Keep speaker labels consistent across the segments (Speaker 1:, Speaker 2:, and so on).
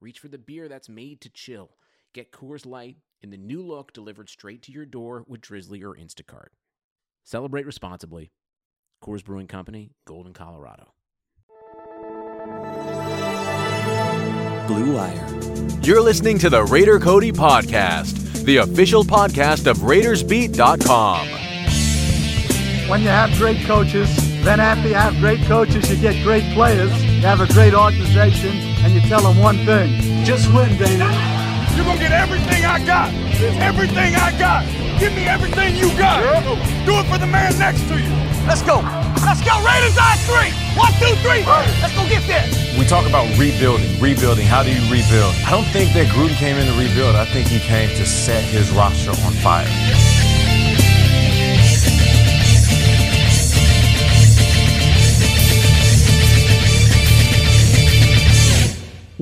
Speaker 1: reach for the beer that's made to chill. Get Coors Light in the new look delivered straight to your door with Drizly or Instacart. Celebrate responsibly. Coors Brewing Company, Golden, Colorado.
Speaker 2: Blue Wire. You're listening to the Raider Cody Podcast, the official podcast of RaidersBeat.com.
Speaker 3: When you have great coaches, then after you have great coaches, you get great players, you have a great organization, and you tell them one thing just win, baby.
Speaker 4: You're gonna get everything I got. Everything I got. Give me everything you got. Do it for the man next to you.
Speaker 5: Let's go. Let's go. Raiders on three. One, two, three. Let's go get there.
Speaker 6: We talk about rebuilding. Rebuilding. How do you rebuild? I don't think that Gruden came in to rebuild. I think he came to set his roster on fire.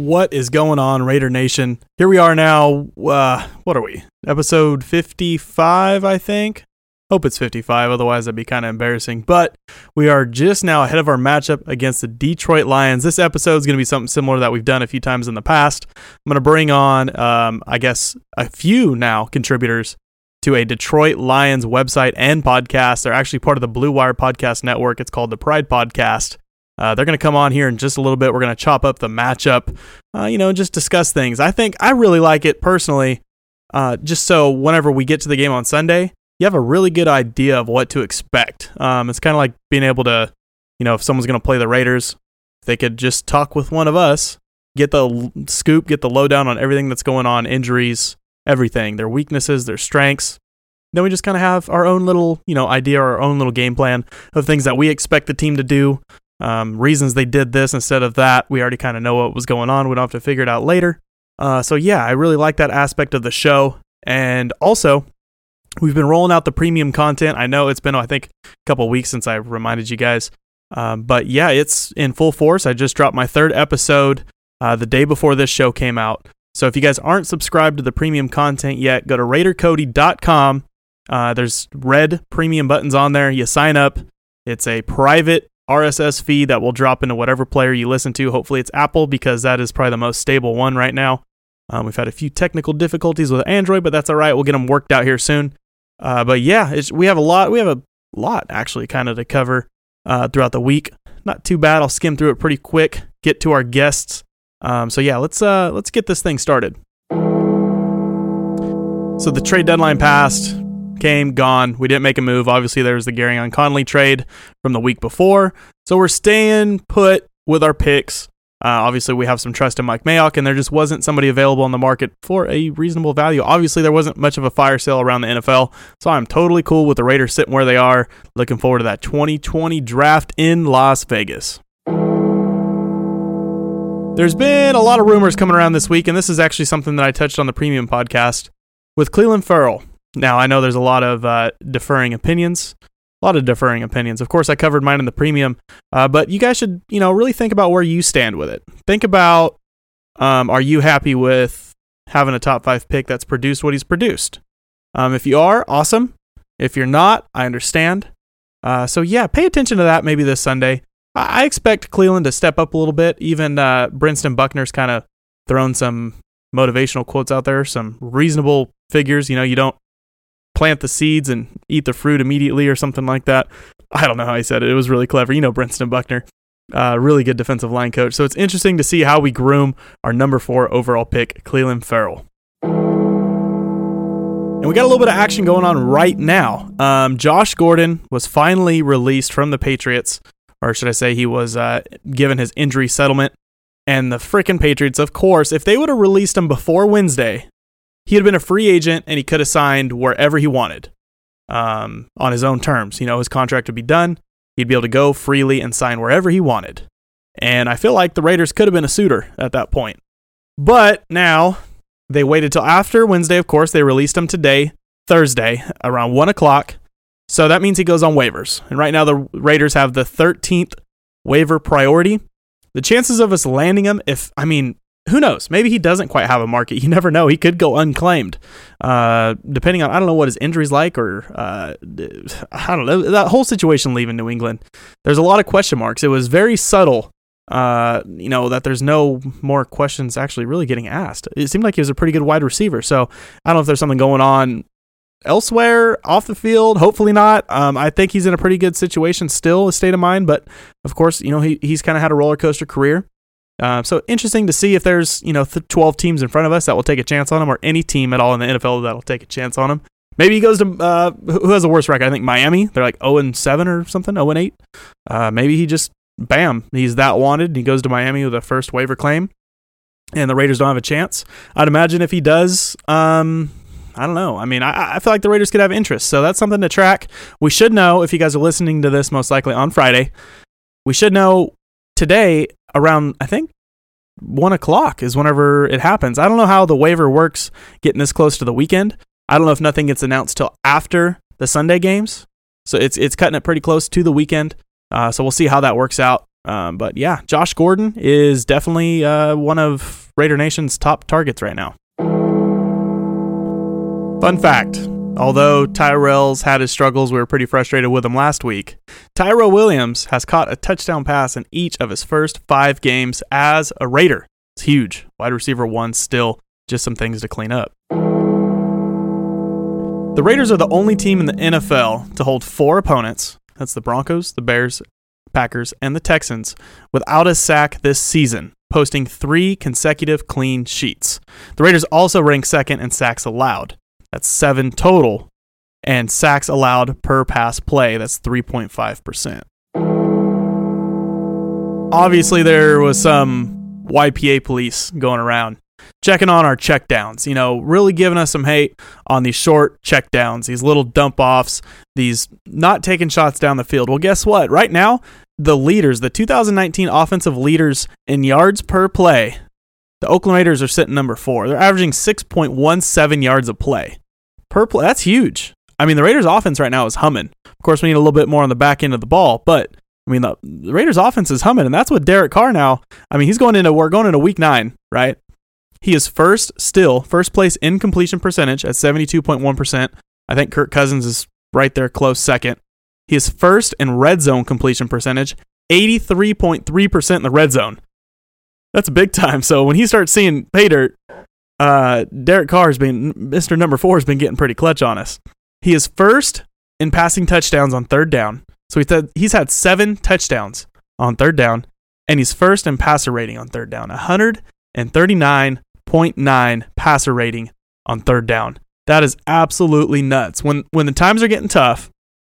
Speaker 7: What is going on, Raider Nation? Here we are now. Uh, what are we? Episode 55, I think. Hope it's 55, otherwise, that'd be kind of embarrassing. But we are just now ahead of our matchup against the Detroit Lions. This episode is going to be something similar that we've done a few times in the past. I'm going to bring on, um, I guess, a few now contributors to a Detroit Lions website and podcast. They're actually part of the Blue Wire Podcast Network. It's called the Pride Podcast. Uh, they're going to come on here in just a little bit. We're going to chop up the matchup, uh, you know, just discuss things. I think I really like it personally, uh, just so whenever we get to the game on Sunday, you have a really good idea of what to expect. Um, it's kind of like being able to, you know, if someone's going to play the Raiders, they could just talk with one of us, get the l- scoop, get the lowdown on everything that's going on, injuries, everything, their weaknesses, their strengths. Then we just kind of have our own little, you know, idea, our own little game plan of things that we expect the team to do, um, reasons they did this instead of that. We already kind of know what was going on. We don't have to figure it out later. Uh, so yeah, I really like that aspect of the show. And also, we've been rolling out the premium content. I know it's been, I think, a couple weeks since I reminded you guys. Um, but yeah, it's in full force. I just dropped my third episode uh, the day before this show came out. So if you guys aren't subscribed to the premium content yet, go to RaiderCody.com. Uh, there's red premium buttons on there. You sign up. It's a private RSS feed that will drop into whatever player you listen to. Hopefully, it's Apple because that is probably the most stable one right now. Um, we've had a few technical difficulties with Android, but that's all right. We'll get them worked out here soon. Uh, but yeah, we have a lot. We have a lot actually, kind of to cover uh, throughout the week. Not too bad. I'll skim through it pretty quick. Get to our guests. Um, so yeah, let's uh, let's get this thing started. So the trade deadline passed came, gone. We didn't make a move. Obviously, there was the Gareon Conley trade from the week before. So we're staying put with our picks. Uh, obviously, we have some trust in Mike Mayock, and there just wasn't somebody available on the market for a reasonable value. Obviously, there wasn't much of a fire sale around the NFL, so I'm totally cool with the Raiders sitting where they are. Looking forward to that 2020 draft in Las Vegas. There's been a lot of rumors coming around this week, and this is actually something that I touched on the premium podcast with Clelin Ferrell. Now, I know there's a lot of uh, deferring opinions, a lot of deferring opinions. Of course, I covered mine in the premium, uh, but you guys should, you know, really think about where you stand with it. Think about, um, are you happy with having a top five pick that's produced what he's produced? Um, if you are, awesome. If you're not, I understand. Uh, so yeah, pay attention to that maybe this Sunday. I, I expect Clelin to step up a little bit. Even uh, Brentson Buckner's kind of thrown some motivational quotes out there, some reasonable figures. You know, you don't plant the seeds and eat the fruit immediately or something like that. I don't know how he said it. It was really clever. You know, Brentson Buckner, uh, really good defensive line coach. So it's interesting to see how we groom our number four overall pick, Clelin Ferrell. And we got a little bit of action going on right now. Um, Josh Gordon was finally released from the Patriots, or should I say, he was uh, given his injury settlement. And the freaking Patriots, of course, if they would have released him before Wednesday, he had been a free agent and he could have signed wherever he wanted um, on his own terms. You know, his contract would be done. He'd be able to go freely and sign wherever he wanted. And I feel like the Raiders could have been a suitor at that point. But now they waited till after Wednesday, of course. They released him today, Thursday, around 1 o'clock. So that means he goes on waivers. And right now, the Raiders have the 13th waiver priority. The chances of us landing him, if, I mean, who knows? Maybe he doesn't quite have a market. You never know. He could go unclaimed, uh, depending on I don't know what his injuries like, or uh, I don't know that whole situation leaving New England. There's a lot of question marks. It was very subtle, uh, you know, that there's no more questions actually really getting asked. It seemed like he was a pretty good wide receiver. So I don't know if there's something going on elsewhere off the field. Hopefully not. Um, I think he's in a pretty good situation still, a state of mind. But of course, you know, he, he's kind of had a roller coaster career. Uh, so interesting to see if there's you know th- 12 teams in front of us that will take a chance on him, or any team at all in the NFL that'll take a chance on him. Maybe he goes to uh, who has the worst record? I think Miami. They're like 0 and 7 or something, 0 and 8. Uh, maybe he just bam, he's that wanted. He goes to Miami with a first waiver claim, and the Raiders don't have a chance. I'd imagine if he does, um, I don't know. I mean, I, I feel like the Raiders could have interest, so that's something to track. We should know if you guys are listening to this, most likely on Friday. We should know today around I think one o'clock is whenever it happens. I don't know how the waiver works getting this close to the weekend. I don't know if nothing gets announced till after the Sunday games, so it's it's cutting it pretty close to the weekend. Uh, so we'll see how that works out. Um, but yeah, Josh Gordon is definitely uh, one of Raider Nation's top targets right now. Fun fact Although Tyrell's had his struggles, we were pretty frustrated with him last week. Tyrell Williams has caught a touchdown pass in each of his first five games as a Raider. It's huge. Wide receiver one still just some things to clean up. The Raiders are the only team in the NFL to hold four opponents. That's the Broncos, the Bears, Packers, and the Texans without a sack this season, posting three consecutive clean sheets. The Raiders also rank second in sacks allowed. That's seven total. And sacks allowed per pass play, that's 3.5%. Obviously, there was some YPA police going around checking on our checkdowns, you know, really giving us some hate on these short checkdowns, these little dump offs, these not taking shots down the field. Well, guess what? Right now, the leaders, the 2019 offensive leaders in yards per play the Oakland Raiders are sitting number four. They're averaging 6.17 yards of play per play. That's huge. I mean, the Raiders' offense right now is humming. Of course, we need a little bit more on the back end of the ball, but I mean, the, the Raiders' offense is humming, and that's what Derek Carr now. I mean, he's going into we're going into week nine, right? He is first, still first place in completion percentage at 72.1%. I think Kirk Cousins is right there, close second. He is first in red zone completion percentage, 83.3% in the red zone. That's big time. So when he starts seeing pay dirt, uh, Derek Carr has been Mr. Number Four has been getting pretty clutch on us. He is first in passing touchdowns on third down. So he's had, he's had seven touchdowns on third down, and he's first in passer rating on third down. 139.9 passer rating on third down. That is absolutely nuts. When when the times are getting tough,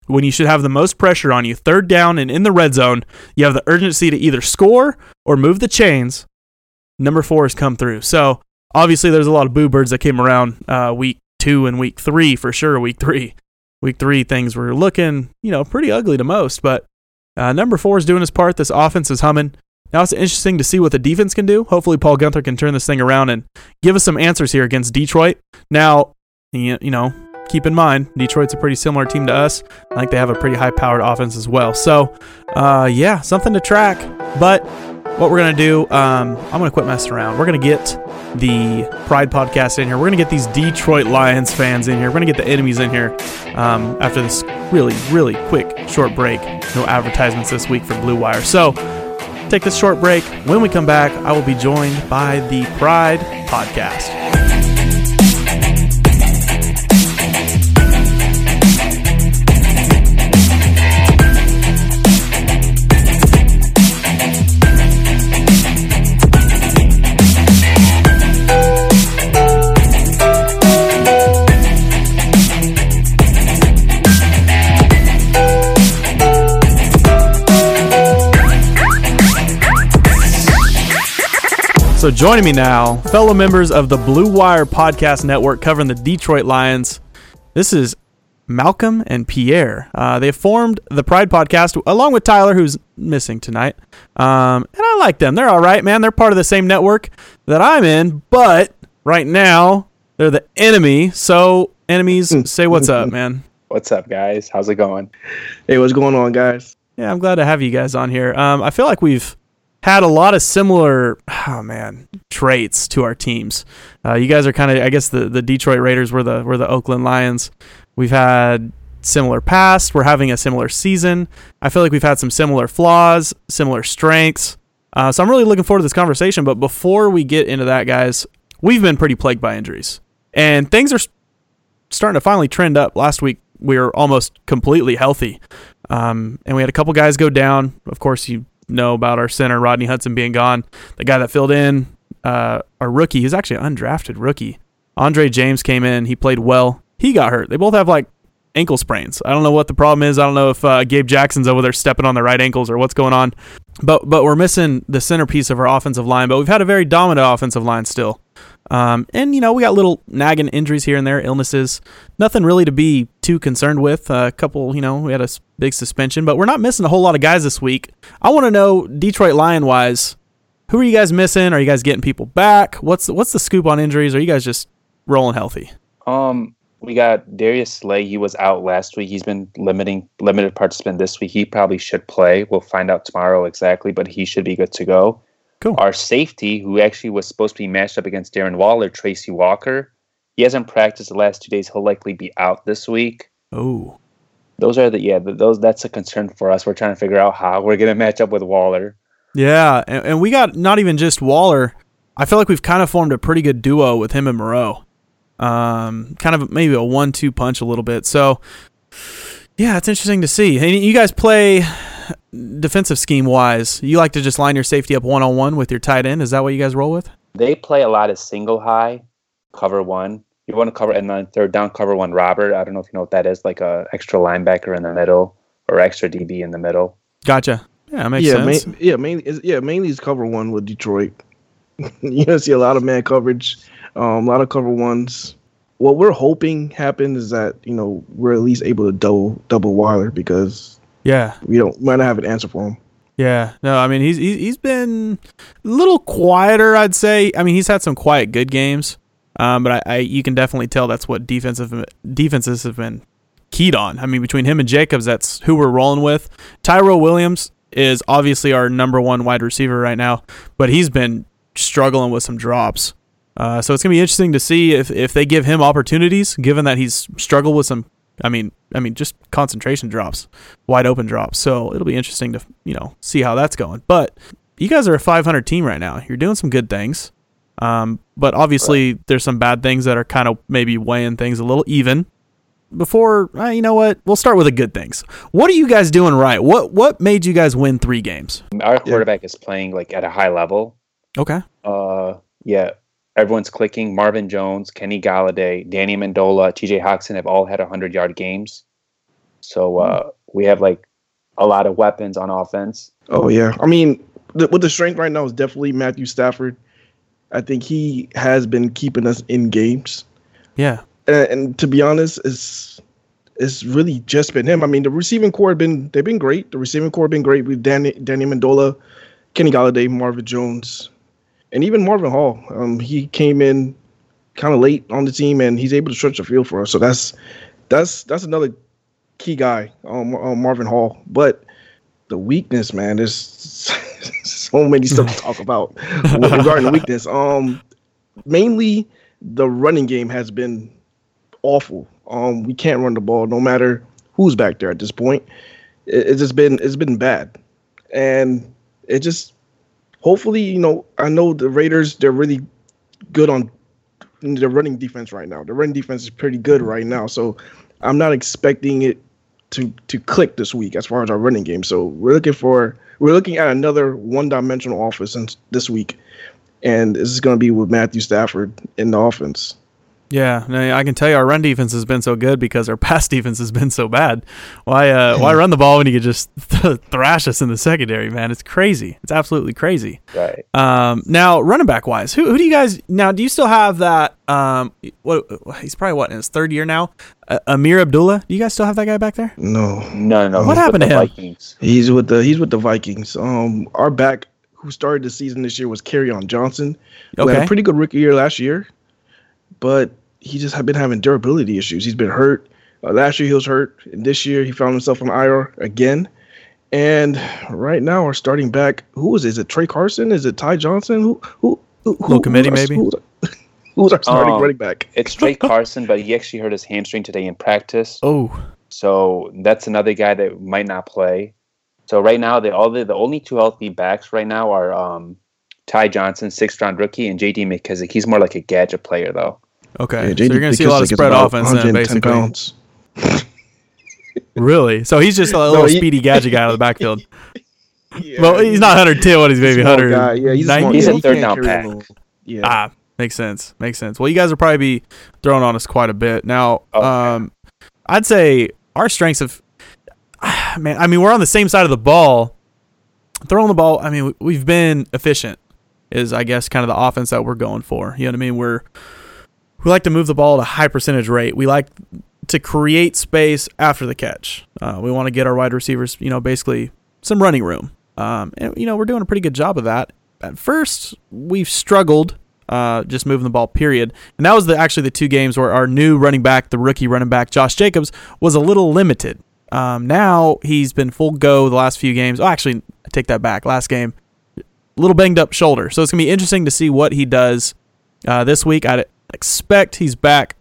Speaker 7: when you should have the most pressure on you, third down and in the red zone, you have the urgency to either score or move the chains. Number four has come through. So obviously, there's a lot of boo birds that came around uh, week two and week three for sure. Week three, week three, things were looking you know pretty ugly to most, but uh, number four is doing his part. This offense is humming. Now it's interesting to see what the defense can do. Hopefully, Paul Guenther can turn this thing around and give us some answers here against Detroit. Now, you know, keep in mind, Detroit's a pretty similar team to us. I think they have a pretty high powered offense as well. So, uh, yeah, something to track. But what we're to do, um, I'm to quit messing around. We're to get the Pride podcast in here. We're to get these Detroit Lions fans in here. We're to get the enemies in here um, after this really, really quick short break. No advertisements this week for Blue Wire. So, take this short break. When we come back, I will be joined by the Pride podcast. So joining me now, fellow members of the Blue Wire Podcast Network covering the Detroit Lions. This is Malcolm and Pierre. Uh, they formed the Pride Podcast along with Tyler, who's missing tonight. Um, and I like them. They're all right, man. They're part of the same network that I'm in, but right now they're the enemy. So, enemies, say what's up, man.
Speaker 8: What's up, guys? How's it going?
Speaker 9: Hey, what's going on, guys?
Speaker 7: Yeah, I'm glad to have you guys on here. Um, I feel like we've had a lot of similar, oh man, traits to our teams. Uh, you guys are kind of, I guess, the, the Detroit Raiders were the were the Oakland Lions. We've had similar past. We're having a similar season. I feel like we've had some similar flaws, similar strengths. Uh, so I'm really looking forward to this conversation. But before we get into that, guys, we've been pretty plagued by injuries, and things are starting to finally trend up. Last week we were almost completely healthy, um, and we had a couple guys go down. Of course, you know about our center Rodney Hudson being gone. The guy that filled in, uh, our rookie, he's actually an undrafted rookie. Andre James came in. He played well. He got hurt. They both have like ankle sprains. I don't know what the problem is. I don't know if uh, Gabe Jackson's over there stepping on the right ankles or what's going on. But but we're missing the centerpiece of our offensive line. But we've had a very dominant offensive line still. Um, and you know we got little nagging injuries here and there, illnesses. Nothing really to be too concerned with. Uh, a couple, you know, we had a big suspension, but we're not missing a whole lot of guys this week. I want to know Detroit Lion wise, who are you guys missing? Are you guys getting people back? What's the, what's the scoop on injuries? Are you guys just rolling healthy?
Speaker 8: Um, we got Darius Slay. He was out last week. He's been limiting limited participant this week. He probably should play. We'll find out tomorrow exactly, but he should be good to go.
Speaker 7: Cool.
Speaker 8: Our safety, who actually was supposed to be matched up against Darren Waller, Tracy Walker, he hasn't practiced the last two days. He'll likely be out this week.
Speaker 7: Oh,
Speaker 8: Those are the yeah. those that's a concern for us. We're trying to figure out how we're gonna match up with Waller.
Speaker 7: yeah, and, and we got not even just Waller. I feel like we've kind of formed a pretty good duo with him and Morrow. Um, kind of maybe a one-two punch a little bit. So, yeah, it's interesting to see. And you guys play defensive scheme wise. You like to just line your safety up one on one with your tight end. Is that what you guys roll with?
Speaker 8: They play a lot of single high, cover one. You want to cover and then third down cover one. Robert, I don't know if you know what that is, like a extra linebacker in the middle or extra DB in the middle.
Speaker 7: Gotcha. Yeah, that makes
Speaker 9: yeah,
Speaker 7: sense.
Speaker 9: main, yeah, mainly, yeah, mainly it's cover one with Detroit. you don't see a lot of man coverage, um, a lot of cover ones. What we're hoping happens is that you know we're at least able to double double Waller because
Speaker 7: yeah,
Speaker 9: we don't might not have an answer for him.
Speaker 7: Yeah, no, I mean he's he's he's been a little quieter, I'd say. I mean he's had some quiet good games, um, but I, I you can definitely tell that's what defensive defenses have been keyed on. I mean between him and Jacobs, that's who we're rolling with. Tyrell Williams is obviously our number one wide receiver right now, but he's been struggling with some drops. Uh, so it's gonna be interesting to see if, if they give him opportunities, given that he's struggled with some. I mean, I mean, just concentration drops, wide open drops. So it'll be interesting to you know see how that's going. But you guys are a 500 team right now. You're doing some good things, um, but obviously there's some bad things that are kind of maybe weighing things a little even. Before uh, you know what, we'll start with the good things. What are you guys doing right? What what made you guys win three games?
Speaker 8: Our quarterback is playing like at a high level.
Speaker 7: Okay.
Speaker 8: Uh, yeah, everyone's clicking. Marvin Jones, Kenny Golladay, Danny Amendola, T.J. Hockenson have all had hundred yard games. So uh, we have like a lot of weapons on offense.
Speaker 9: Oh yeah, I mean, the, with the strength right now is definitely Matthew Stafford. I think he has been keeping us in games,
Speaker 7: Yeah.
Speaker 9: and, and to be honest, it's it's really just been him. I mean, the receiving core have been they've been great. The receiving core have been great with Danny Danny Amendola, Kenny Golladay, Marvin Jones, and even Marvin Hall. Um, he came in kind of late on the team, and he's able to stretch the field for us. So that's that's that's another key guy, um, um, Marvin Hall. But the weakness, man, there's so many stuff to talk about regarding the weakness. Um, mainly the running game has been awful. Um, we can't run the ball no matter who's back there at this point. It, it's just been it's been bad, and it just hopefully you know I know the Raiders they're really good on the running defense right now. The running defense is pretty good right now, so I'm not expecting it to to click this week as far as our running game. So we're looking for we're looking at another one dimensional offense this week, and this is going to be with Matthew Stafford in the offense.
Speaker 7: Yeah, no, I can tell you our run defense has been so good because our pass defense has been so bad. Why uh, why run the ball when you could just th- thrash us in the secondary, man? It's crazy. It's absolutely crazy.
Speaker 8: Right.
Speaker 7: Um, now running back wise, who who do you guys now? Do you still have that? Um, what he's probably what in his third year now? Uh, Ameer Abdullah. Do you guys still have that guy back there?
Speaker 9: No,
Speaker 8: No, no.
Speaker 7: What
Speaker 8: he's
Speaker 7: happened
Speaker 8: with
Speaker 7: to
Speaker 8: the
Speaker 7: him?
Speaker 8: Vikings.
Speaker 9: he's with the he's with the Vikings. Um, our back who started the season this year was on Johnson, who had a pretty good rookie year last year, but he just had been having durability issues. He's been hurt. Uh, last year he was hurt, and this year he found himself on IR again. And right now, our starting back, who is it? Is it Tra Carson? Is it Ty Johnson? Who who who? who
Speaker 7: Little committee,
Speaker 9: who's our-
Speaker 7: maybe?
Speaker 9: Who's our, who's our starting
Speaker 8: Um,
Speaker 9: running back?
Speaker 8: It's Tra Carson, but he actually hurt his hamstring today in practice.
Speaker 7: Oh,
Speaker 8: So that's another guy that might not play. So right now, the all the, the only two healthy backs right now are um, Ty Johnson, sixth round rookie, and JD McKissic. He's more like a gadget player though.
Speaker 7: Okay.
Speaker 9: Yeah,
Speaker 7: so you're gonna see a lot of spread offense then,
Speaker 9: 110
Speaker 7: basically.
Speaker 9: pounds.
Speaker 7: Really? So he's just a little
Speaker 9: No, he-
Speaker 7: speedy gadget guy out of the backfield.
Speaker 9: Yeah,
Speaker 7: well, he's not 110. What he's maybe
Speaker 9: small
Speaker 7: 100.
Speaker 9: guy. Yeah, he's a small.
Speaker 8: He's
Speaker 9: yeah,
Speaker 8: a third
Speaker 9: can't
Speaker 8: down pack.
Speaker 9: Yeah.
Speaker 7: Ah, makes sense. Makes sense. Well, you guys will probably be throwing on us quite a bit now.
Speaker 8: Okay.
Speaker 7: Um, I'd say our strengths of man. I mean, we're on the same side of the ball. Throwing the ball. I mean, we've been efficient. Is I guess kind of the offense that we're going for. You know what I mean? We're we like to move the ball at a high percentage rate. We like to create space after the catch. Uh, we want to get our wide receivers, you know, basically some running room. Um, and you know, we're doing a pretty good job of that. At first, we've struggled uh, just moving the ball. Period. And that was the actually the two games where our new running back, the rookie running back Josh Jacobs, was a little limited. Um, now he's been full go the last few games. Oh, actually, I take that back. Last game, little banged up shoulder. So it's gonna be interesting to see what he does uh, this week. I'd expect he's back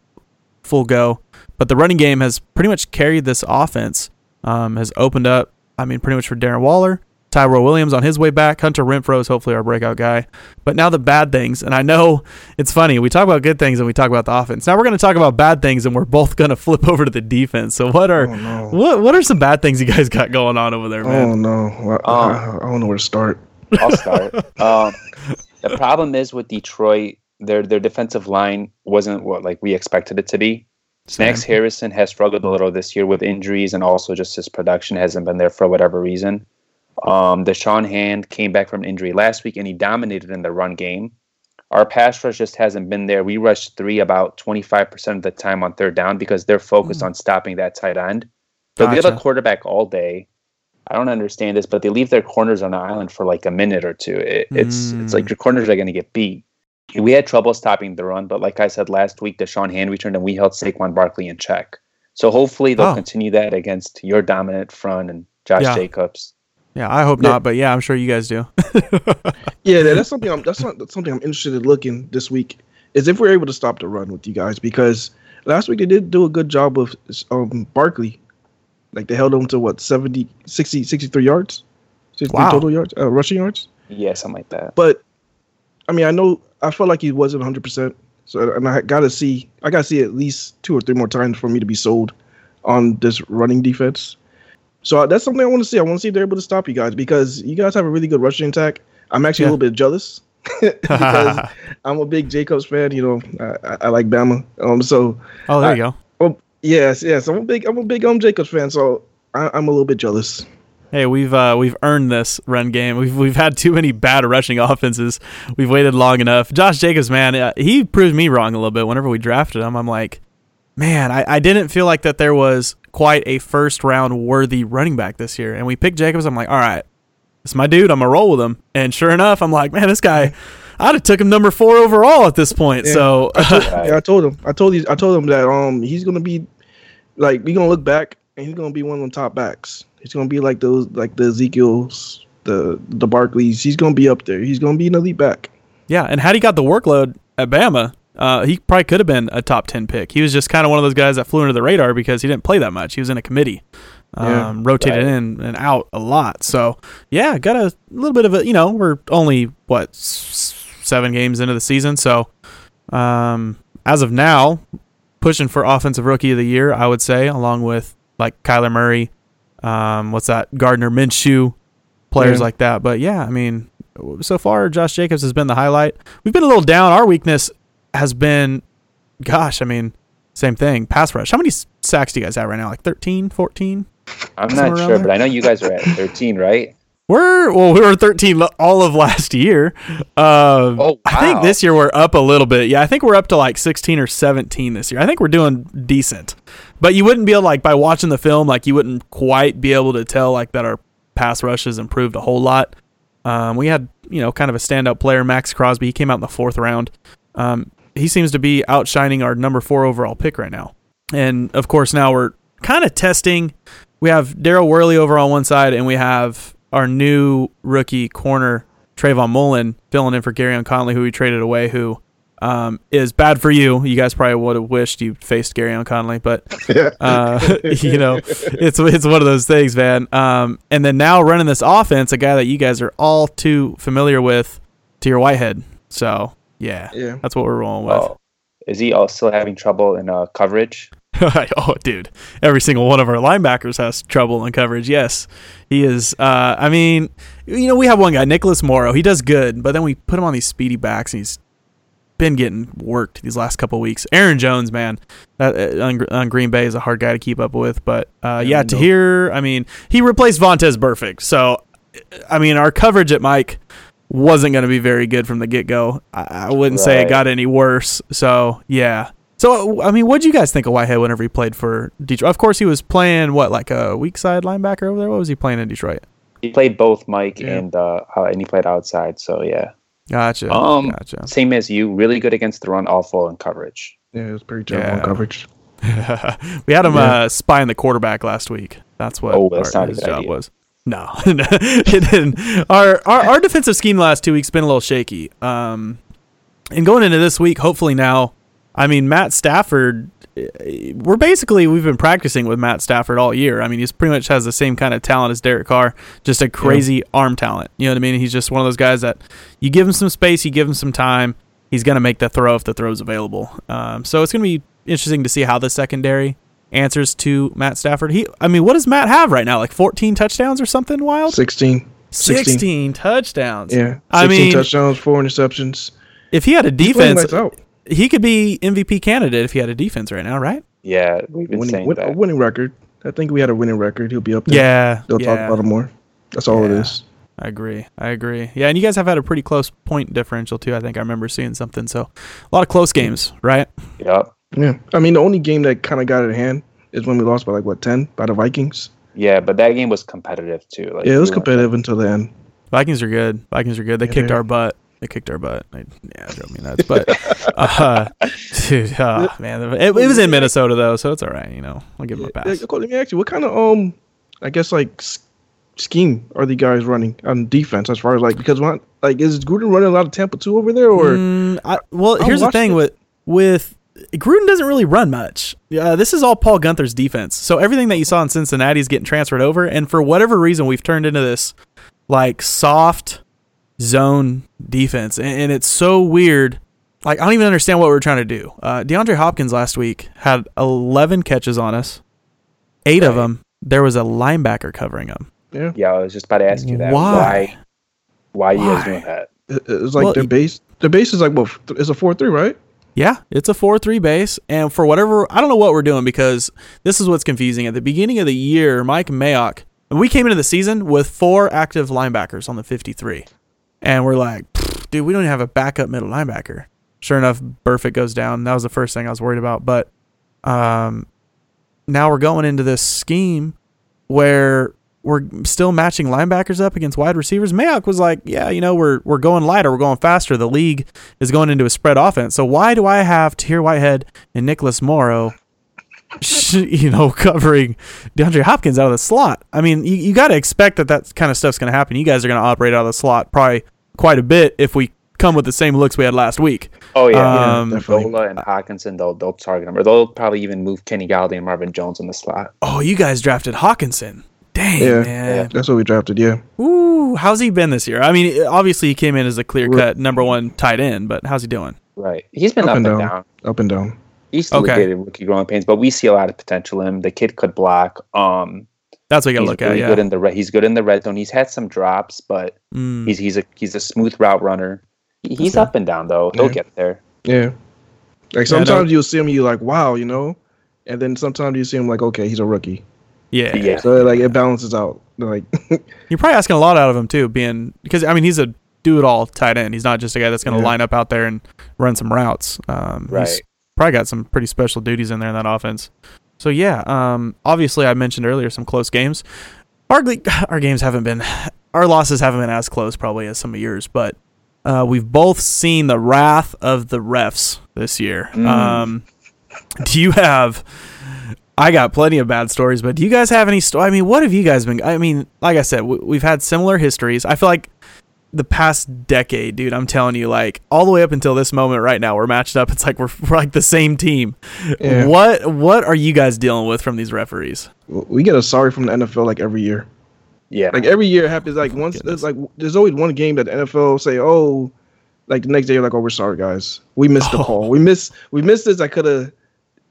Speaker 7: full go, but the running game has pretty much carried this offense. Um, has opened up. I mean, pretty much for Darren Waller, Tyrell Williams on his way back. Hunter Renfrow is hopefully our breakout guy. But now the bad things, and I know it's funny. We talk about good things and we talk about the offense. Now we're going to talk about bad things, and we're both going to flip over to the defense. So what are
Speaker 9: Oh, no.
Speaker 7: what what are some bad things you guys got going on over there, man?
Speaker 9: Oh no, Well, I,
Speaker 8: Um,
Speaker 9: I, I don't know where to start.
Speaker 8: I'll start. um, the problem is with Detroit, their their defensive line wasn't what like we expected it to be. Snacks Harrison has struggled a little this year with injuries, and also just his production hasn't been there for whatever reason. Um, Da'Shawn Hand came back from injury last week, and he dominated in the run game. Our pass rush just hasn't been there. We rushed three about twenty five percent of the time on third down because they're focused on stopping that tight end. But They'll give a quarterback all day. I don't understand this, but they leave their corners on the island for like a minute or two. It, it's it's like your corners are going to get beat. We had trouble stopping the run, but like I said last week, Da'Shawn Hand returned and we held Saquon Barkley in check. So hopefully they'll
Speaker 7: Oh.
Speaker 8: continue that against your dominant front and Josh
Speaker 7: Yeah.
Speaker 8: Jacobs.
Speaker 7: Yeah, I hope
Speaker 9: Yeah.
Speaker 7: not, but yeah, I'm sure you guys do.
Speaker 9: Yeah, that's something. I'm that's not that's something I'm interested in looking this week. Is if we're able to stop the run with you guys because last week they did do a good job of um Barkley. Like they held him to what 70, 60, 63 yards, 63
Speaker 7: Wow.
Speaker 9: total yards, uh, rushing yards.
Speaker 8: Yeah, something like that.
Speaker 9: But I mean, I know I felt like he wasn't 100. percent So and I got to see, I got to see at least two or three more times for me to be sold on this running defense. So uh, that's something I want to see. I want to see if they're able to stop you guys because you guys have a really good rushing attack. I'm actually
Speaker 7: Yeah.
Speaker 9: a little bit jealous because I'm a big Jacobs fan. You know, I, I, I like Bama. Um, so
Speaker 7: Oh, there
Speaker 9: I-
Speaker 7: you go.
Speaker 9: oh yes, yes, I'm a big, I'm a big um Jacobs fan. So I, I'm a little bit jealous.
Speaker 7: Hey, we've uh, we've earned this run game. We've we've had too many bad rushing offenses. We've waited long enough. Josh Jacobs, man, uh, he proved me wrong a little bit. Whenever we drafted him, I'm like, man, I, I didn't feel like that there was quite a first round worthy running back this year. And we picked Jacobs. I'm like, all right, it's my dude. I'm gonna roll with him. And sure enough, I'm like, man, this guy, I'd have took him number four overall at this point.
Speaker 9: Yeah.
Speaker 7: So
Speaker 9: Yeah, I told him. I told you. I told him that um he's gonna be like we gonna look back and he's gonna be one of the top backs. He's gonna be like those like the Ezekiel's, the the Barkleys. He's gonna be up there. He's gonna be an elite back.
Speaker 7: Yeah, and had he got the workload at Bama, uh, he probably could have been a top ten pick. He was just kind of one of those guys that flew under the radar because he didn't play that much. He was in a committee, um,
Speaker 9: Yeah,
Speaker 7: rotated
Speaker 8: right.
Speaker 7: in and out a lot. So yeah, got a little bit of a. You know, we're only what s- seven games into the season, so um, as of now, pushing for offensive rookie of the year, I would say, along with like Kyler Murray, um, what's that, Gardner Minshew, players
Speaker 9: Yeah.
Speaker 7: like that. But yeah, I mean, so far Josh Jacobs has been the highlight. We've been a little down. Our weakness has been gosh, I mean, same thing. Pass rush. How many sacks do you guys have right now? Like 13, 14?
Speaker 8: I'm not sure, but I know you guys are at 13, right?
Speaker 7: We're well, we were 13 all of last year. Um,
Speaker 8: Oh,
Speaker 7: I think this year we're up a little bit. Yeah, I think we're up to like 16 or 17 this year. I think we're doing decent. But you wouldn't be able like by watching the film, like you wouldn't quite be able to tell like that our pass rush has improved a whole lot. Um, we had you know kind of a standout player, Maxx Crosby. He came out in the fourth round. Um, he seems to be outshining our number four overall pick right now. And of course, now we're kind of testing. We have Daryl Worley over on one side, and we have our new rookie corner, Trayvon Mullen, filling in for Gary Conley, who we traded away, who um, is bad for you. You guys probably would have wished you faced Gary Conley, but uh, you know, it's it's one of those things, man. Um, and then now running this offense, a guy that you guys are all too familiar with, Tahir Whitehead. So yeah,
Speaker 9: Yeah.
Speaker 7: that's what we're rolling with.
Speaker 8: Oh, is he also having trouble in uh, coverage?
Speaker 7: oh, dude, every single one of our linebackers has trouble in coverage. Yes, he is. Uh, I mean, you know, we have one guy, Nicholas Morrow. He does good, but then we put him on these speedy backs, and he's been getting worked these last couple weeks. Aaron Jones, man, that uh, on, on Green Bay is a hard guy to keep up with. But uh, yeah, to hear, I mean, he replaced Vontaze Burfict, so I mean, our coverage at Mike wasn't going to be very good from the get go. I, I wouldn't say it got any worse. So yeah. So I mean, what do you guys think of Whitehead whenever he played for Detroit? Of course, he was playing what like a weak side linebacker over there. What was he playing in Detroit?
Speaker 8: He played both Mike
Speaker 9: Yeah.
Speaker 8: and uh, and he played outside. So yeah,
Speaker 7: Gotcha.
Speaker 8: Um,
Speaker 7: gotcha.
Speaker 8: same as you. Really good against the run, awful in coverage.
Speaker 9: Yeah, it was pretty terrible
Speaker 7: Yeah.
Speaker 9: on coverage.
Speaker 7: we had him
Speaker 9: Yeah.
Speaker 7: uh, spying the quarterback last week. That's what
Speaker 8: Oh, that's
Speaker 7: our, his job
Speaker 8: idea.
Speaker 7: was. No, it didn't. Our, our our defensive scheme the last two weeks been a little shaky. Um, and going into this week, hopefully now, I mean Matt Stafford. We're basically we've been practicing with Matt Stafford all year. I mean, he's pretty much has the same kind of talent as Derek Carr, just a crazy arm talent. You know what I mean? He's just one of those guys that you give him some space, you give him some time, he's gonna make the throw if the throw's available. Um, so it's gonna be interesting to see how the secondary answers to Matt Stafford. He, I mean, what does Matt have right now? Like 14 touchdowns or something wild?
Speaker 9: 16.
Speaker 7: 16,
Speaker 9: 16.
Speaker 7: touchdowns.
Speaker 9: Yeah. 16
Speaker 7: I mean,
Speaker 9: touchdowns, four interceptions.
Speaker 7: if he had a defense,
Speaker 9: lights out.
Speaker 7: He could be MVP candidate if he had a defense right now, right?
Speaker 8: Yeah, we've been
Speaker 9: Winning,
Speaker 8: saying
Speaker 9: win, a
Speaker 8: that.
Speaker 9: winning record. I think we had a winning record. He'll be up there.
Speaker 7: Yeah.
Speaker 9: They'll
Speaker 7: yeah,
Speaker 9: talk about him more. That's all it
Speaker 7: Yeah.
Speaker 9: is.
Speaker 7: I agree. I agree. Yeah, and you guys have had a pretty close point differential too. I think I remember seeing something. So a lot of close games, right?
Speaker 8: Yep.
Speaker 9: Yeah. I mean, the only game that kind of got at hand is when we lost by like, what, 10 by the Vikings?
Speaker 8: Yeah, but that game was competitive too. Like,
Speaker 9: Yeah, it was
Speaker 8: we
Speaker 9: competitive until the end.
Speaker 7: Vikings are good. Vikings are good. They
Speaker 9: Yeah,
Speaker 7: kicked
Speaker 9: they
Speaker 7: our butt. They kicked our butt. They, yeah, drove me nuts. But uh, dude, oh, man, it, it was in Minnesota though, so it's all right. You know, I'll give them a pass.
Speaker 9: let me ask you, what kind of, um, I guess, like, scheme are the guys running on defense as far as, like, because, when, like, is Gruden running a lot of Tampa 2 over there, or?
Speaker 7: Mm, I, well,
Speaker 9: I
Speaker 7: here's the thing
Speaker 9: it.
Speaker 7: with with Gruden doesn't really run much. Uh, this is all Paul Guenther's defense. So everything that you saw in Cincinnati is getting transferred over, and for whatever reason, we've turned into this like soft zone defense, and, and it's so weird. Like I don't even understand what we're trying to do. Uh, DeAndre Hopkins last week had 11 catches on us. Eight of them, there was a linebacker covering them.
Speaker 9: Yeah.
Speaker 8: Yeah, I was just about to ask you that.
Speaker 7: Why?
Speaker 8: Why? Why you guys doing that?
Speaker 9: It- It's like
Speaker 7: Well,
Speaker 9: their base. Their base is like, what, it's a 4 3, right?
Speaker 7: Yeah, it's a 4 3 base. And for whatever, I don't know what we're doing because this is what's confusing. At the beginning of the year, Mike Mayock, we came into the season with four active linebackers on the 53. And we're like, dude, we don't even have a backup middle linebacker. Sure enough, Burfict goes down. That was the first thing I was worried about. But um, now we're going into this scheme where we're still matching linebackers up against wide receivers. Mayock was like, "Yeah, you know, we're we're going lighter, we're going faster. The league is going into a spread offense. So why do I have Tahir Whitehead and Nicholas Morrow, you know, covering DeAndre Hopkins out of the slot? I mean, you, you got to expect that that kind of stuff's going to happen. You guys are going to operate out of the slot probably quite a bit if we come with the same looks we had last week.
Speaker 8: Oh yeah,
Speaker 7: Um,
Speaker 8: yeah.
Speaker 9: definitely.
Speaker 8: Dola and Hockenson, they'll they'll target him, or they'll probably even move Kenny Golladay and Marvin Jones in the slot.
Speaker 7: Oh, you guys drafted Hockenson. Dang,
Speaker 9: Yeah.
Speaker 7: man.
Speaker 9: That's what we drafted, yeah.
Speaker 7: Ooh, how's he been this year? I mean, obviously he came in as a clear cut number one tight end, but how's he doing?
Speaker 8: Right. He's been up, and down.
Speaker 9: Up and down.
Speaker 8: He's still
Speaker 7: Okay.
Speaker 8: okay. rookie growing pains, but we see a lot of potential in him. The kid could block. Um,
Speaker 7: That's what you gotta
Speaker 8: he's
Speaker 7: look
Speaker 8: really
Speaker 7: at.
Speaker 8: good in the red. He's good in the red zone. He's had some drops, but
Speaker 7: Mm.
Speaker 8: he's he's a he's a smooth route runner. He's
Speaker 7: Okay.
Speaker 8: up and down though. He'll
Speaker 9: Yeah.
Speaker 8: get there.
Speaker 9: Yeah. Like
Speaker 7: Yeah,
Speaker 9: sometimes you'll see him, you're like, wow, you know, and then sometimes you see him like, okay, he's a rookie.
Speaker 7: Yeah.
Speaker 8: Yeah.
Speaker 9: So like it balances out. Like
Speaker 7: You're probably asking a lot out of him too, being because I mean he's a do it all tight end. He's not just a guy that's going to
Speaker 9: Yeah.
Speaker 7: line up out there and run some routes. Um, He's
Speaker 8: Right.
Speaker 7: probably got some pretty special duties in there in that offense. So yeah, um, obviously I mentioned earlier some close games. Our our games haven't been, our losses haven't been as close probably as some of yours, but uh, we've both seen the wrath of the refs this year.
Speaker 8: Mm.
Speaker 7: Um, do you have? I got plenty of bad stories, but do you guys have any? Sto- I mean, what have you guys been? I mean, like I said, w- we've had similar histories. I feel like the past decade, dude. I'm telling you, like all the way up until this moment right now, we're matched up. It's like we're, we're like the same team.
Speaker 9: Yeah.
Speaker 7: What what are you guys dealing with from these referees?
Speaker 9: we get a sorry from the NFL like every year.
Speaker 8: Yeah.
Speaker 9: Like every year it happens. Like once there's like there's always one game that the NFL say, oh, like the next day you're like, oh, we're sorry guys, we missed the
Speaker 7: Oh.
Speaker 9: call. We missed we missed this. I could have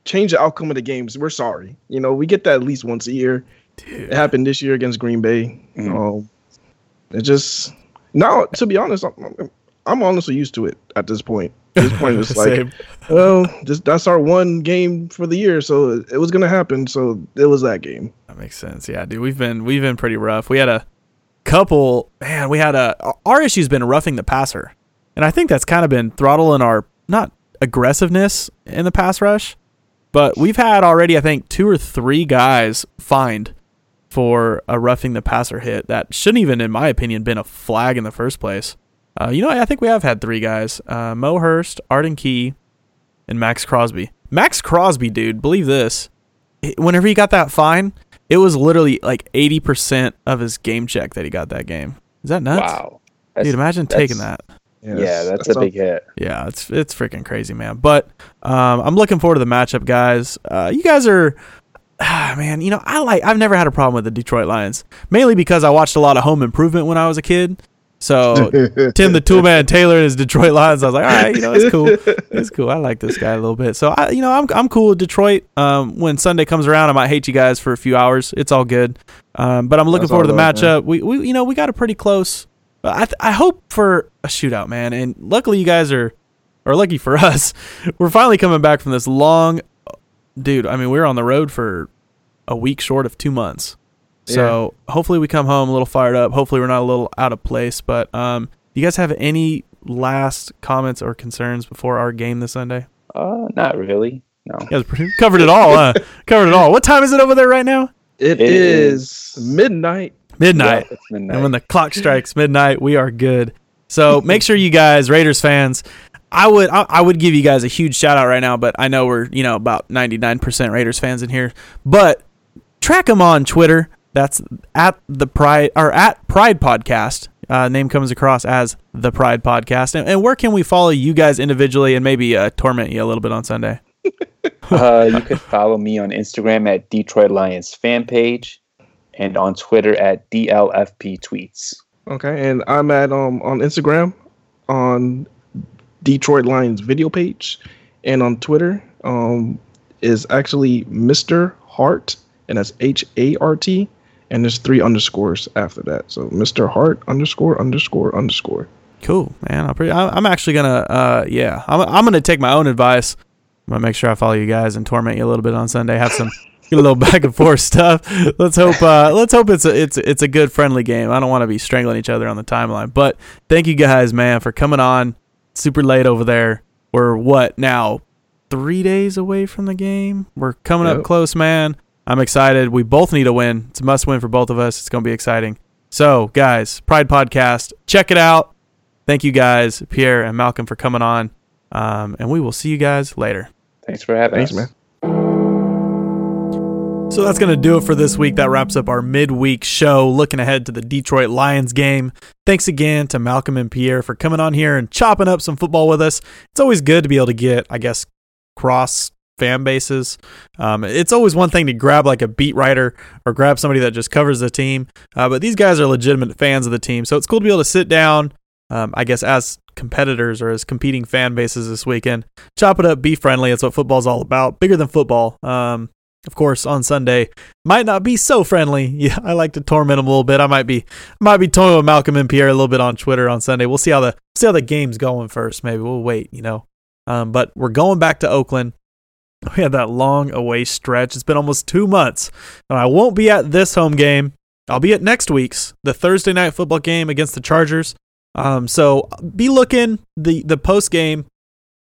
Speaker 9: changed the outcome of the games. We're sorry. You know, we get that at least once a year. It happened this year against Green Bay.
Speaker 8: Mhm.
Speaker 9: Um, it just now to be honest, I'm, I'm honestly used to it at this point. At this point, it's like, well, just that's our one game for the year, so it, it was gonna happen. So it was that game.
Speaker 7: That makes sense. Yeah, dude, we've been we've been pretty rough. We had a couple. Man, we had a our issue's been roughing the passer, and I think that's kind of been throttling our not aggressiveness in the pass rush, but we've had already I think two or three guys fined for a roughing the passer hit that shouldn't even, in my opinion, been a flag in the first place. Uh, you know, I think we have had three guys: uh, Mo Hurst, Arden Key, and Maxx Crosby. Maxx Crosby, dude, believe this. Whenever he got that fine, it was literally like eighty percent of his game check that he got that game. Is that nuts?
Speaker 8: Wow. That's-
Speaker 7: Dude, imagine taking that.
Speaker 8: Yeah, that's, a big hit.
Speaker 7: Yeah, it's it's freaking crazy, man. But um, I'm looking forward to the matchup, guys. Uh, you guys are, ah, man. You know, I like. I've never had a problem with the Detroit Lions, mainly because I watched a lot of Home Improvement when I was a kid. So Tim the Toolman Taylor and his Detroit Lions. I was like, all right, you know, it's cool. It's cool. I like this guy a little bit. So I, you know, I'm I'm cool with Detroit. Um, when Sunday comes around, I might hate you guys for a few hours. It's all good. Um, but I'm looking
Speaker 9: That's
Speaker 7: forward to the
Speaker 9: love, man.
Speaker 7: matchup. We we you know we got a pretty close. I th- I hope for a shootout, man. And luckily, you guys are, or lucky for us, we're finally coming back from this long, dude. I mean, we were on the road for a week short of two months. So hopefully we come home a little fired up. Hopefully we're not a little out of place. But um, do you guys have any last comments or concerns before our game this Sunday?
Speaker 8: Uh, not really. No.
Speaker 7: You guys pretty- covered it all. Huh? covered it all. What time is it over there right now?
Speaker 9: It
Speaker 8: It
Speaker 9: is midnight.
Speaker 7: Midnight.
Speaker 8: Yeah, it's midnight.
Speaker 7: And when the clock strikes midnight, we are good. So make sure you guys, Raiders fans, I would I, I would give you guys a huge shout out right now, but I know we're you know about ninety nine percent Raiders fans in here. But track them on Twitter. That's at the Pride or at Pride Podcast. Uh, name comes across as the Pride Podcast. And, and where can we follow you guys individually and maybe uh, torment you a little bit on Sunday?
Speaker 8: uh, you could follow me on Instagram at Detroit Lions fan page and on Twitter at DLFP tweets.
Speaker 9: Okay, and I'm at um on Instagram, on Detroit Lions video page, and on Twitter um is actually Mr. Hart, and that's H A R T, and there's three underscores after that. So Mr. Hart underscore underscore underscore.
Speaker 7: Cool, man. I'm, pretty, I'm actually gonna, uh, yeah, I'm, I'm gonna take my own advice. I'm gonna make sure I follow you guys and torment you a little bit on Sunday. Have some get a little back and forth stuff. Let's hope, uh, let's hope it's a, it's it's a good friendly game. I don't want to be strangling each other on the timeline. But thank you guys, man, for coming on. Super late over there. We're what now? Three days away from the game. We're coming up close, man. I'm excited. We both need a win. It's a must win for both of us. It's gonna be exciting. So, guys, Pride Podcast, check it out. Thank you guys, Pierre and Malcolm, for coming on. Um, and we will see you guys later.
Speaker 8: Thanks for having
Speaker 9: Thanks,
Speaker 8: us.
Speaker 9: man.
Speaker 7: So that's going to do it for this week. That wraps up our midweek show, looking ahead to the Detroit Lions game. Thanks again to Malcolm and Pierre for coming on here and chopping up some football with us. It's always good to be able to get, I guess, cross fan bases. Um, it's always one thing to grab like a beat writer or grab somebody that just covers the team, uh, but these guys are legitimate fans of the team. So it's cool to be able to sit down, um, I guess, as competitors or as competing fan bases this weekend, chop it up, be friendly. That's what football's all about. Bigger than football. Um, of course, on Sunday might not be so friendly. Yeah, I like to torment him a little bit. I might be might be toying with Malcolm and Pierre a little bit on Twitter on Sunday. We'll see how the see how the game's going first. Maybe we'll wait. You know, Um, but we're going back to Oakland. We had that long away stretch. It's been almost two months, and I won't be at this home game. I'll be at next week's, the Thursday night football game against the Chargers. Um, so be looking the the post game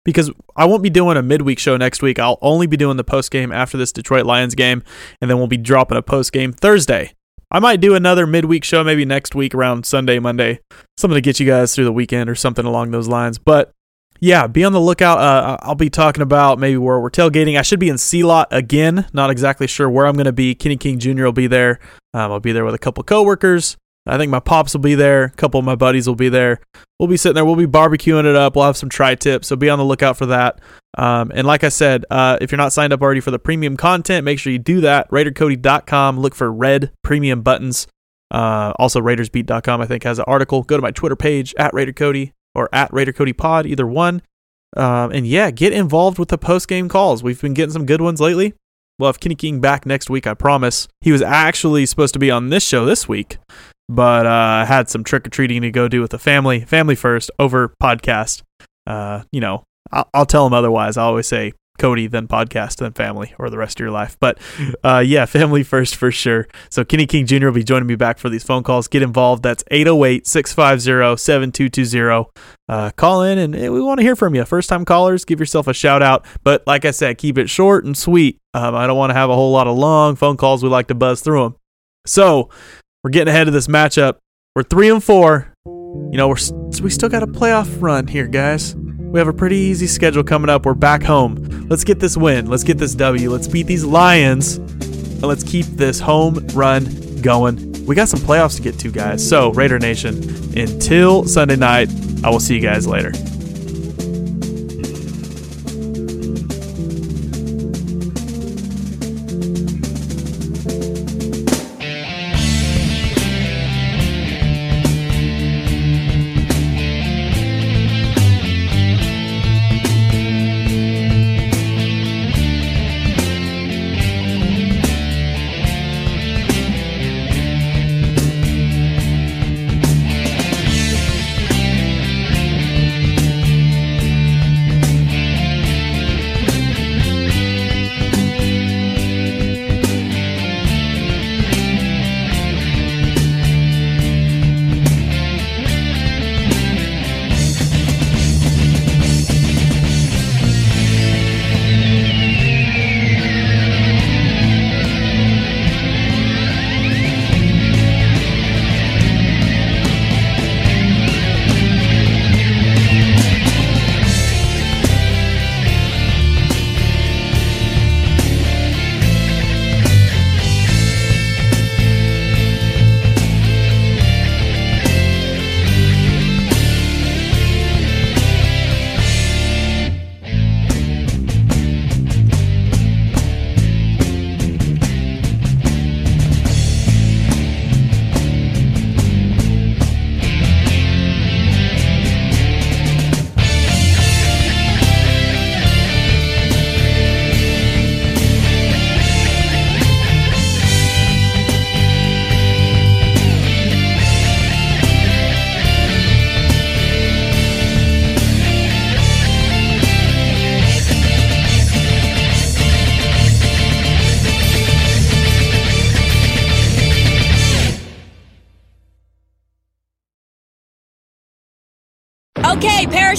Speaker 7: because I won't be doing a midweek show next week. I'll only be doing the post game after this Detroit Lions game, and then we'll be dropping a post game Thursday. I might do another midweek show maybe next week around Sunday, Monday, something to get you guys through the weekend or something along those lines. But yeah, be on the lookout. Uh, I'll be talking about maybe where we're tailgating. I should be in C Lot again. Not exactly sure where I'm going to be. Kenny King Jr. will be there. Um, I'll be there with a couple coworkers. I think my pops will be there. A couple of my buddies will be there. We'll be sitting there. We'll be barbecuing it up. We'll have some tri tips. So be on the lookout for that. Um, and like I said, uh, if you're not signed up already for the premium content, make sure you do that. RaiderCody.com. Look for red premium buttons. Uh, also, RaidersBeat.com, I think, has an article. Go to my Twitter page at RaiderCody or at RaiderCodyPod, either one. Um, and yeah, get involved with the post game calls. We've been getting some good ones lately. We'll have Kenny King back next week, I promise. He was actually supposed to be on this show this week, but uh, had some trick or treating to go do with the family. Family first over podcast. Uh, you know, I'll, I'll tell them otherwise. I always say Cody, then podcast, then family, or the rest of your life. But uh, yeah, family first for sure. So Kenny King Jr. will be joining me back for these phone calls. Get involved. That's 808 650 7220. Uh, call in and we want to hear from you. First time callers, give yourself a shout out. But like I said, keep it short and sweet. Um, I don't want to have a whole lot of long phone calls. We like to buzz through them. So we're getting ahead of this matchup. We're three and four. You know, we're we still got a playoff run here, guys. We have a pretty easy schedule coming up. We're back home. Let's get this win. Let's get this W. Let's beat these Lions. And let's keep this home run going. We got some playoffs to get to, guys. So, Raider Nation, until Sunday night, I will see you guys later.